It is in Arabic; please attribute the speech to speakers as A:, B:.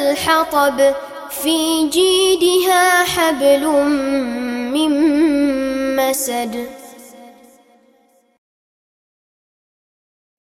A: الحطب في جيدها حبل من مسد.